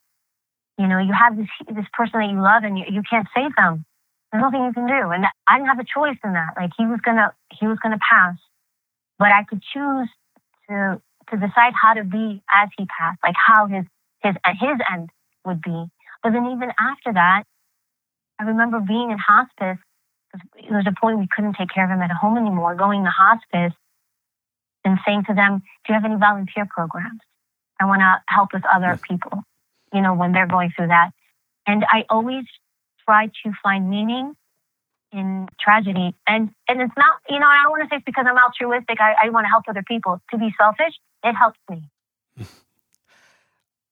C: you know, you have this this person that you love and you, you can't save them. There's nothing you can do. And I didn't have a choice in that. Like he was gonna he was gonna pass. But I could choose to to decide how to be as he passed, like how his his uh, his end would be. But then even after that, I remember being in hospice. There was a point we couldn't take care of him at home anymore, going to hospice and saying to them, Do you have any volunteer programs? I want to help with other people, you know, when they're going through that. And I always try to find meaning in tragedy. And and it's not, you know, I don't want to say it's because I'm altruistic. I, I want to help other people. To be selfish, it helps me.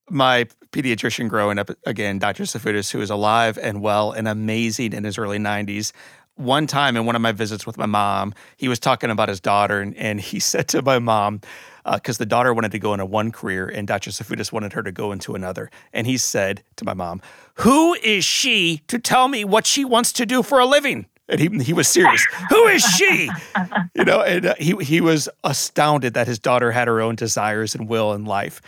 A: My pediatrician growing up, again, Dr. Safudis, who is alive and well and amazing in his early 90s, one time in one of my visits with my mom, he was talking about his daughter, and, and he said to my mom, because uh, the daughter wanted to go into one career and Dr. Safudis wanted her to go into another. And he said to my mom, Who is she to tell me what she wants to do for a living? And he, he was serious. Who is she? You know, and uh, he, he was astounded that his daughter had her own desires and will in life.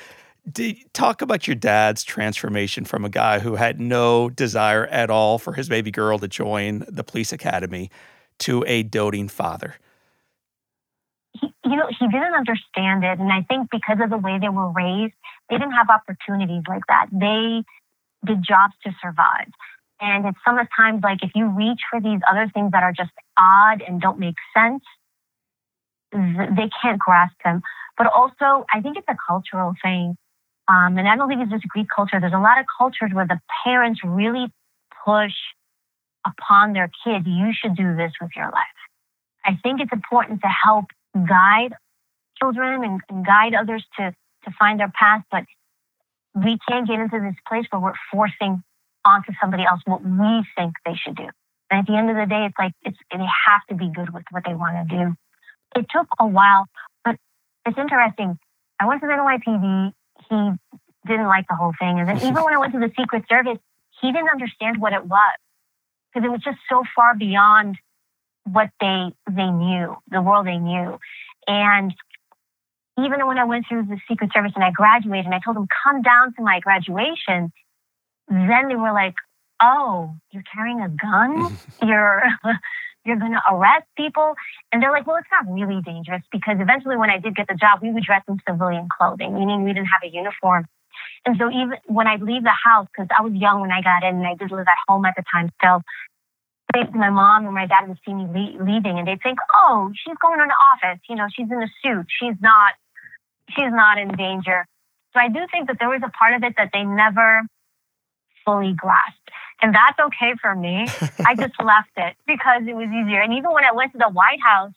A: Talk about your dad's transformation from a guy who had no desire at all for his baby girl to join the police academy to a doting father
C: he, you know, he didn't understand it. And I think because of the way they were raised, they didn't have opportunities like that. They did jobs to survive. And it's sometimes like if you reach for these other things that are just odd and don't make sense, they can't grasp them. But also, I think it's a cultural thing. Um, and I don't think it's just Greek culture. There's a lot of cultures where the parents really push upon their kids, you should do this with your life. I think it's important to help guide children and, and guide others to, to find their path, but we can't get into this place where we're forcing onto somebody else what we think they should do. And at the end of the day, it's like it's they have to be good with what they want to do. It took a while, but it's interesting. I went to the NYPD. He didn't like the whole thing, and then even when I went to the Secret Service, he didn't understand what it was because it was just so far beyond what they they knew, the world they knew. And even when I went through the Secret Service and I graduated and I told them, come down to my graduation, then they were like, oh, you're carrying a gun? you're you're going to arrest people? And they're like, well, it's not really dangerous because eventually when I did get the job, we would dress in civilian clothing, meaning we didn't have a uniform. And so even when I leave the house, because I was young when I got in and I did live at home at the time still, my mom or my dad would see me leaving and they'd think, oh, she's going to the office. You know, she's in a suit. She's not, she's not in danger. So I do think that there was a part of it that they never fully grasped. And that's okay for me. I just left it because it was easier. And even when I went to the White House,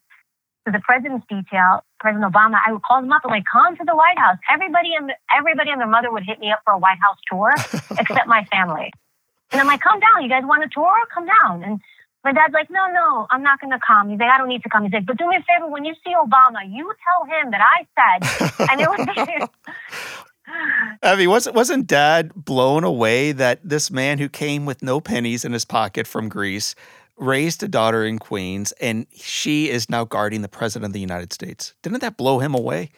C: to the president's detail, President Obama, I would call them up and like, come to the White House. Everybody and everybody and their mother would hit me up for a White House tour, except my family. And I'm like, come down. You guys want a tour? Come down. And my dad's like, no, no, I'm not going to come. He's like, I don't need to come. He's like, but do me a favor. When you see Obama, you tell him that I said. and it was.
A: Abby, wasn't wasn't Dad blown away that this man who came with no pennies in his pocket from Greece raised a daughter in Queens, and she is now guarding the president of the United States? Didn't that blow him away?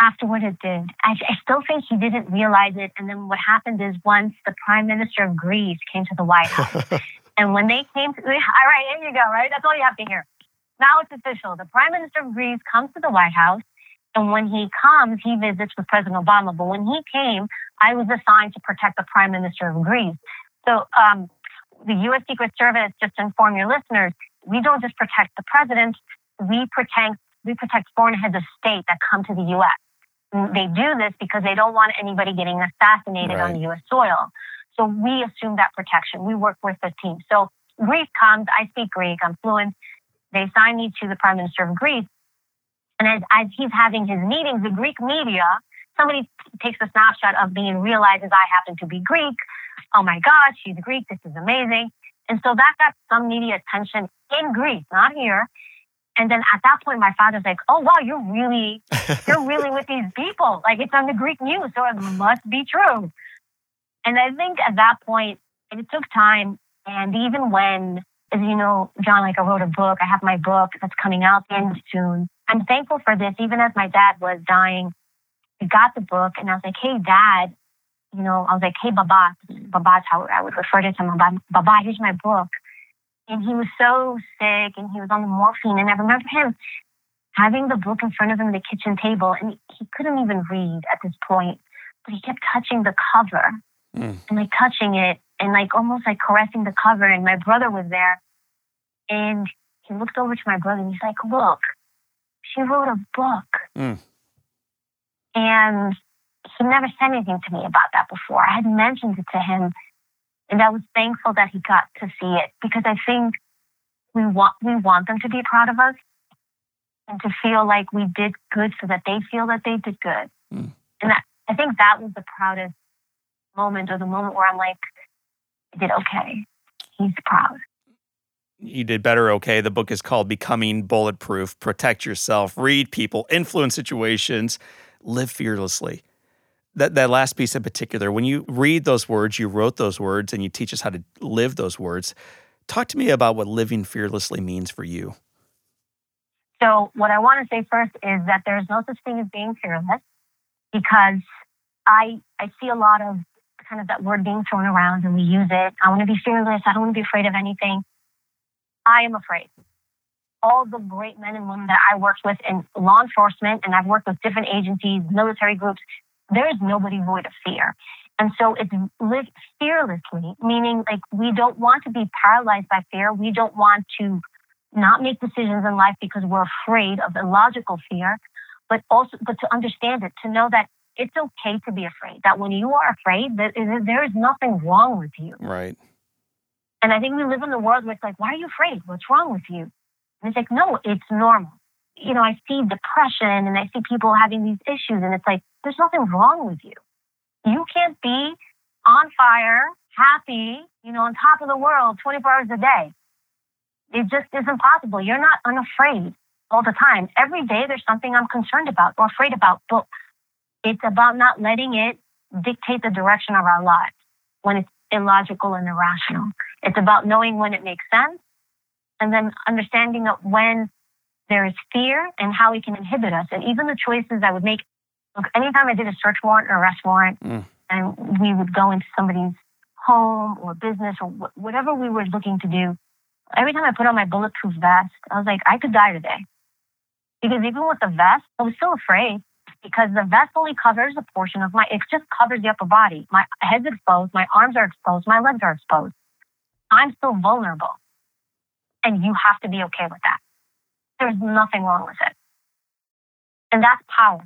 C: afterward it did. I, I, still think he didn't realize it. And then what happened is once the prime minister of Greece came to the White House, and when they came to, all right, here you go, right? That's all you have to hear. Now it's official. The prime minister of Greece comes to the White House. And when he comes, he visits with President Obama. But when he came, I was assigned to protect the prime minister of Greece. So um, the U.S. Secret Service, just to inform your listeners, we don't just protect the president, we protect we protect foreign heads of state that come to the U.S. They do this because they don't want anybody getting assassinated right. on U.S. soil. So we assume that protection. We work with the team. So Greece comes. I speak Greek. I'm fluent. They assign me to the Prime Minister of Greece. And as, as he's having his meetings, the Greek media, somebody takes a snapshot of me and realizes I happen to be Greek. Oh my God, she's Greek. This is amazing. And so that got some media attention in Greece, not here. And then at that point, my father's like, "Oh wow, you're really, you're really with these people. Like it's on the Greek news, so it must be true." And I think at that point, it took time. And even when, as you know, John, like I wrote a book, I have my book that's coming out in soon. I'm thankful for this. Even as my dad was dying, I got the book and I was like, "Hey, Dad." You know, I was like, "Hey, Baba." Baba's how I would refer to him. Baba, here's my book and he was so sick and he was on the morphine. And I remember him having the book in front of him at the kitchen table, and he couldn't even read at this point, but he kept touching the cover mm. and like touching it and like almost like caressing the cover. And my brother was there, and he looked over to my brother and he's like, "Look, she wrote a book." Mm. And he never said anything to me about that before. I had mentioned it to him and I was thankful that he got to see it because I think we want we want them to be proud of us and to feel like we did good so that they feel that they did good. Mm. And that, I think that was the proudest moment or the moment where I'm like, I did okay. He's proud.
A: You did better, okay. The book is called Becoming Bulletproof Protect Yourself, Read People, Influence Situations, Live Fearlessly that, that last piece in particular, when you read those words, you wrote those words, and you teach us how to live those words. Talk to me about what living fearlessly means for you.
C: So, what I want to say first is that there's no such thing as being fearless because I I see a lot of kind of that word being thrown around and we use it. I want to be fearless. I don't want to be afraid of anything. I am afraid. All the great men and women that I worked with in law enforcement and I've worked with different agencies, military groups, there is nobody void of fear. And so it's live fearlessly, meaning like we don't want to be paralyzed by fear. We don't want to not make decisions in life because we're afraid of illogical fear, but also, but to understand it, to know that it's okay to be afraid, that when you are afraid, that there is nothing wrong with you.
A: Right.
C: And I think we live in a world where it's like, why are you afraid? What's wrong with you? And it's like, no, it's normal. You know, I see depression and I see people having these issues, and it's like, there's nothing wrong with you. You can't be on fire, happy, you know, on top of the world 24 hours a day. It just isn't possible. You're not unafraid all the time. Every day there's something I'm concerned about or afraid about, but it's about not letting it dictate the direction of our lives when it's illogical and irrational. It's about knowing when it makes sense and then understanding when there is fear and how it can inhibit us. And even the choices I would make Look, anytime I did a search warrant or arrest warrant, mm. and we would go into somebody's home or business or wh- whatever we were looking to do, every time I put on my bulletproof vest, I was like, I could die today. Because even with the vest, I was still afraid because the vest only covers a portion of my, it just covers the upper body. My head's exposed, my arms are exposed, my legs are exposed. I'm still vulnerable. And you have to be okay with that. There's nothing wrong with it. And that's power.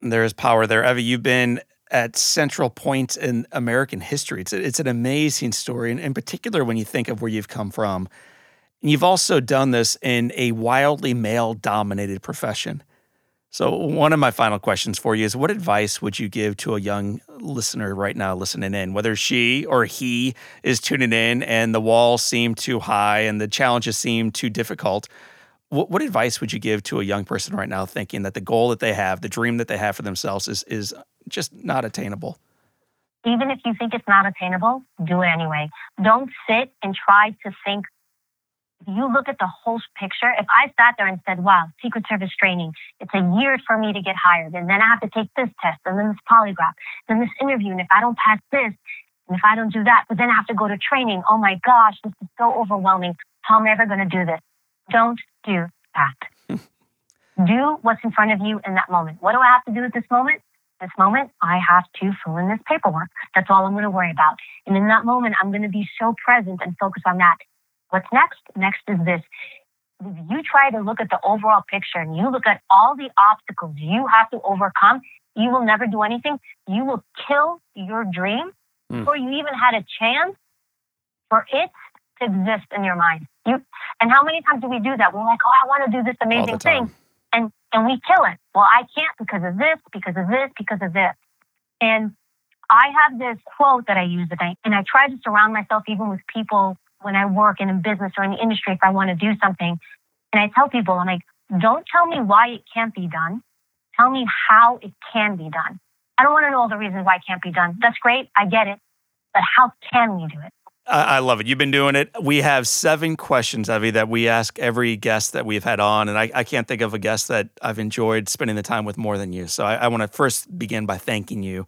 A: There is power there. Evie, you've been at central points in American history. It's, a, it's an amazing story, and in particular, when you think of where you've come from. And you've also done this in a wildly male dominated profession. So, one of my final questions for you is what advice would you give to a young listener right now listening in, whether she or he is tuning in and the walls seem too high and the challenges seem too difficult? what, what advice would you give to a young person right now thinking that the goal that they have, the dream that they have for themselves is is just not attainable?
C: Even if you think it's not attainable, do it anyway. Don't sit and try to think. If you look at the whole picture, if I sat there and said, wow, Secret Service training, it's a year for me to get hired, and then I have to take this test, and then this polygraph, then this interview, and if I don't pass this, and if I don't do that, but then I have to go to training, oh my gosh, this is so overwhelming. How am I ever going to do this? Don't do that. do what's in front of you in that moment. What do I have to do at this moment? This moment, I have to fill in this paperwork. That's all I'm going to worry about. And in that moment, I'm going to be so present and focus on that. What's next? Next is this. If you try to look at the overall picture and you look at all the obstacles you have to overcome, you will never do anything. You will kill your dream mm. before you even had a chance for it to exist in your mind. You and how many times do we do that? We're like, oh, I want to do this amazing thing, and and we kill it. Well, I can't because of this, because of this, because of this. And I have this quote that I use, and I and I try to surround myself even with people when I work in a business or in the industry if I want to do something. And I tell people, I'm like, don't tell me why it can't be done. Tell me how it can be done. I don't want to know all the reasons why it can't be done. That's great. I get it. But how can we do it?
A: I love it. You've been doing it. We have seven questions, Evie, that we ask every guest that we've had on. And I, I can't think of a guest that I've enjoyed spending the time with more than you. So I, I want to first begin by thanking you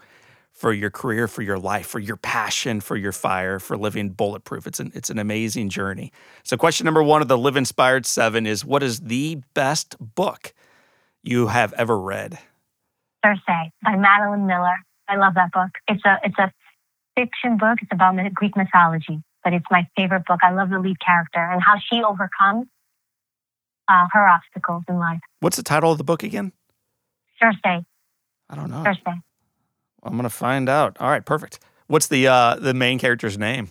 A: for your career, for your life, for your passion, for your fire, for living bulletproof. It's an, it's an amazing journey. So, question number one of the Live Inspired Seven is What is the best book you have ever read?
C: Circe by Madeline Miller. I love that book. It's a, it's a fiction book. It's about Greek mythology, but it's my favorite book. I love the lead character and how she overcomes uh, her obstacles in life.
A: What's the title of the book again?
C: Circe.
A: I don't know.
C: Circe.
A: I'm gonna find out. All right, perfect. What's the uh, the main character's name?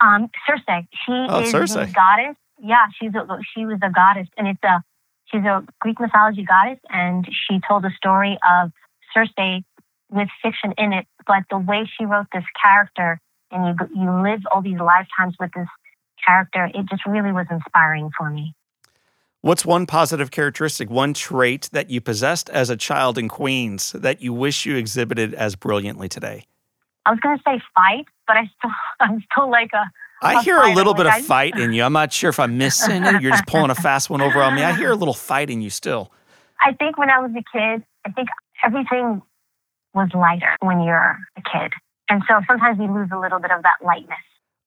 C: Um, Circe. She
A: oh,
C: is
A: Circe.
C: the goddess. Yeah, she's a, she was a goddess, and it's a she's a Greek mythology goddess, and she told the story of Circe with fiction in it, but the way she wrote this character and you you live all these lifetimes with this character, it just really was inspiring for me.
A: What's one positive characteristic, one trait that you possessed as a child in Queens that you wish you exhibited as brilliantly today?
C: I was going to say fight, but I still I'm still like a
A: I
C: a
A: hear a little
C: Like,
A: bit
C: I-
A: of fight in you. I'm not sure if I'm missing it. You're just pulling a fast one over on me. I hear a little fight in you still.
C: I think when I was a kid, I think everything was lighter when you're a kid. And so sometimes we lose a little bit of that lightness.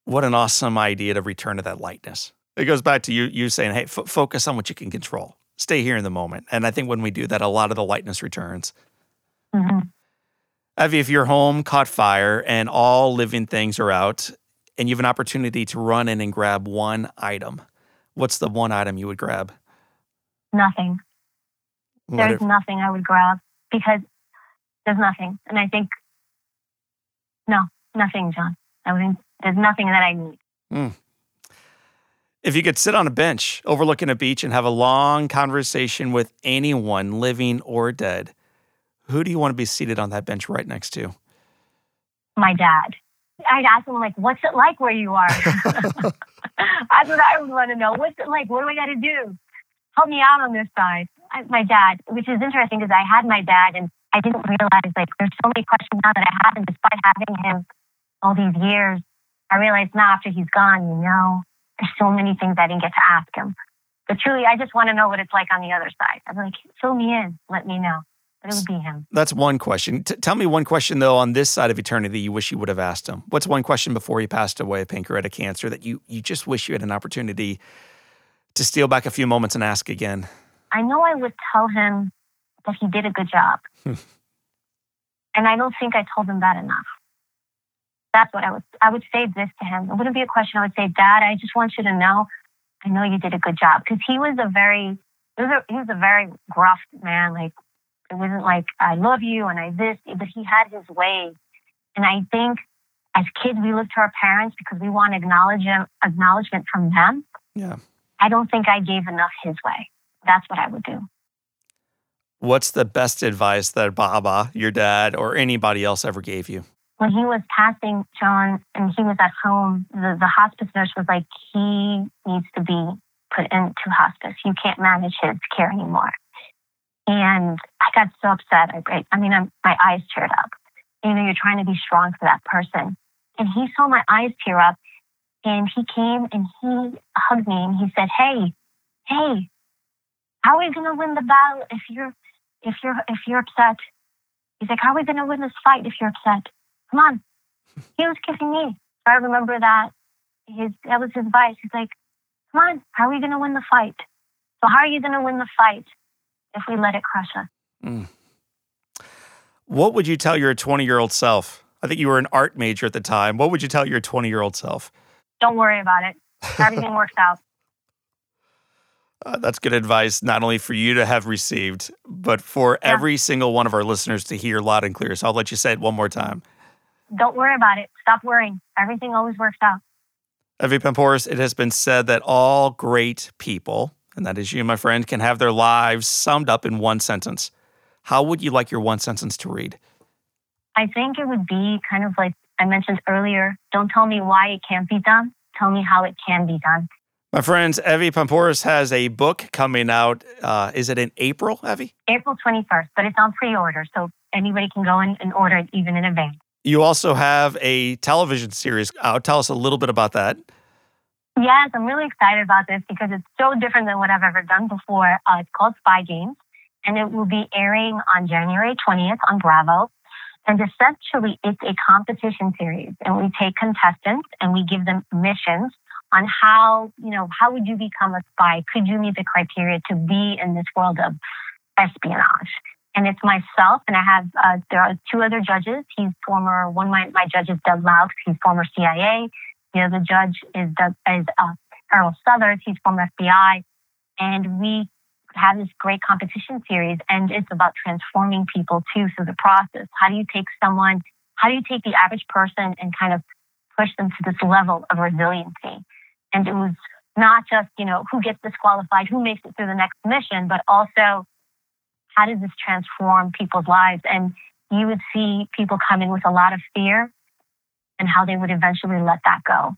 A: What an awesome idea to return to that lightness. It goes back to you you saying, "Hey, f- focus on what you can control. Stay here in the moment." And I think when we do that, a lot of the lightness returns.
C: hmm
A: Evie, if your home caught fire and all living things are out, and you have an opportunity to run in and grab one item, what's the one item you would grab?
C: Nothing.
A: What
C: There's
A: if-
C: nothing I would grab because there's nothing. And I think, no, nothing, John. I wouldn't, there's nothing that I need.
A: If you could sit on a bench overlooking a beach and have a long conversation with anyone, living or dead, who do you want to be seated on that bench right next to?
C: My dad. I'd ask him, like, what's it like where you are? That's what I would want to know. What's it like? What do I got to do? Help me out on this side. I, my dad, which is interesting because I had my dad and I didn't realize, like, there's so many questions now that I have. And despite having him all these years, I realized now after he's gone, you know, there's so many things I didn't get to ask him. But truly, I just want to know what it's like on the other side. I'm like, fill me in, let me know. But it would be him.
A: That's one question. T- tell me one question, though, on this side of eternity you wish you would have asked him. What's one question before he passed away of pancreatic cancer that you, you just wish you had an opportunity to steal back a few moments and ask again?
C: I know I would tell him that he did a good job. and I don't think I told him that enough. That's what I would I would say this to him. It wouldn't be a question. I would say, Dad, I just want you to know I know you did a good job. Because he was a very he was a, he was a very gruff man. Like it wasn't like I love you and I this, but he had his way. And I think as kids we look to our parents because we want acknowledgement acknowledgement from them.
A: Yeah.
C: I don't think I gave enough his way. That's what I would do.
A: What's the best advice that Baba, your dad, or anybody else ever gave you?
C: When he was passing, John, and he was at home, the, the hospice nurse was like, he needs to be put into hospice. You can't manage his care anymore. And I got so upset. I, I mean, I'm, my eyes teared up. You know, you're trying to be strong for that person. And he saw my eyes tear up and he came and he hugged me and he said, Hey, hey, how are we going to win the battle if you're, if you're, if you're upset? He's like, how are we going to win this fight if you're upset? Come on. He was kissing me. So I remember that. His, that was his advice. He's like, come on, how are we going to win the fight? So how are you going to win the fight if we let it crush us?
A: Mm. What would you tell your 20 year old self? I think you were an art major at the time. What would you tell your 20 year old self?
C: Don't worry about it. Everything works out.
A: Uh, that's good advice, not only for you to have received, but for
C: Yeah.
A: every single one of our listeners to hear loud and clear. So I'll let you say it one more time.
C: Don't worry about it. Stop worrying. Everything always works out.
A: Evie Poumpouras, it has been said that all great people, and that is you, my friend, can have their lives summed up in one sentence. How would you like your one sentence to read?
C: I think it would be kind of like I mentioned earlier don't tell me why it can't be done. Tell me how it can be done.
D: My friends, Evie Poumpouras has a book coming out. Uh, is it in April, Evie?
C: April 21st, but it's on pre order. So anybody can go in and order it even in advance.
D: You also have a television series out. Tell us a little bit about that.
C: Yes, I'm really excited about this because it's so different than what I've ever done before. Uh, it's called Spy Games, and it will be airing on January 20th on Bravo. And essentially, it's a competition series, and we take contestants and we give them missions on how, you know, how would you become a spy? Could you meet the criteria to be in this world of espionage? And it's myself, and I have, uh, there are two other judges. He's former, one of my, my judges, Doug Laux, he's former CIA. The other judge is, Doug, is uh, Earl Southers, he's former FBI. And we have this great competition series, and it's about transforming people too through the process. How do you take someone, how do you take the average person and kind of push them to this level of resiliency? And it was not just, you know, who gets disqualified, who makes it through the next mission, but also how does this transform people's lives? And you would see people come in with a lot of fear and how they would eventually let that go.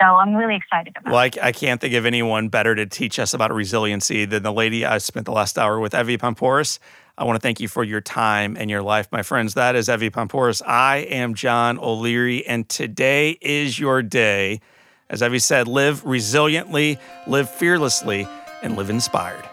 C: So I'm really excited about
D: well,
C: it.
D: I, I can't think of anyone better to teach us about resiliency than the lady I spent the last hour with, Evie Poumpouras. I want to thank you for your time and your life, my friends. That is Evie Poumpouras. I am John O'Leary, and today is your day. As Evie said, live resiliently, live fearlessly, and live inspired.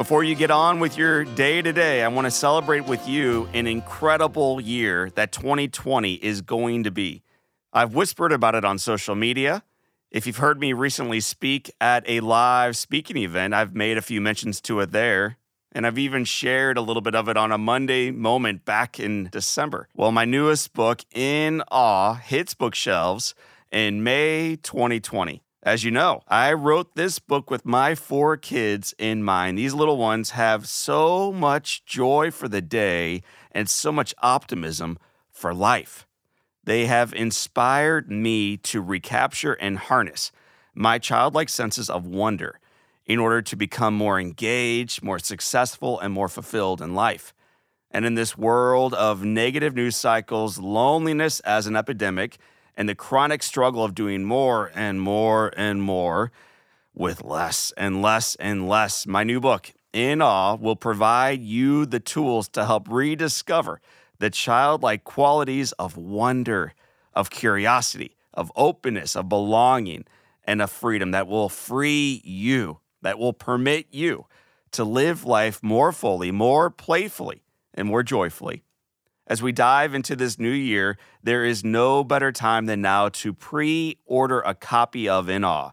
D: Before you get on with your day today, I want to celebrate with you an incredible year that 2020 is going to be. I've whispered about it on social media. If you've heard me recently speak at a live speaking event, I've made a few mentions to it there. And I've even shared a little bit of it on a Monday moment back in December. Well, my newest book, In Awe, hits bookshelves in May 2020. As you know, I wrote this book with my four kids in mind. These little ones have so much joy for the day and so much optimism for life. They have inspired me to recapture and harness my childlike senses of wonder in order to become more engaged, more successful, and more fulfilled in life. And in this world of negative news cycles, loneliness as an epidemic, and the chronic struggle of doing more and more and more with less and less and less, my new book, In Awe, will provide you the tools to help rediscover the childlike qualities of wonder, of curiosity, of openness, of belonging, and of freedom that will free you that will permit you to live life more fully, more playfully, and more joyfully. As we dive into this new year, there is no better time than now to pre order a copy of In Awe.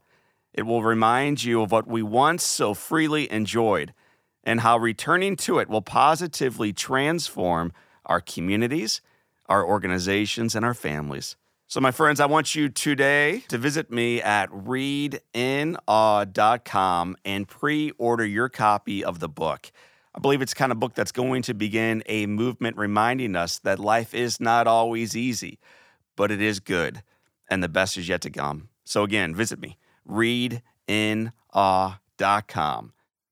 D: It will remind you of what we once so freely enjoyed and how returning to it will positively transform our communities, our organizations, and our families. So, my friends, I want you today to visit me at readinawe.com and pre order your copy of the book. I believe it's kind of book that's going to begin a movement reminding us that life is not always easy, but it is good, and the best is yet to come. So, again, visit me, readinawe.com.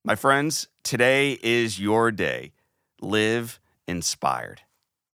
D: My friends, today is your day. Live inspired.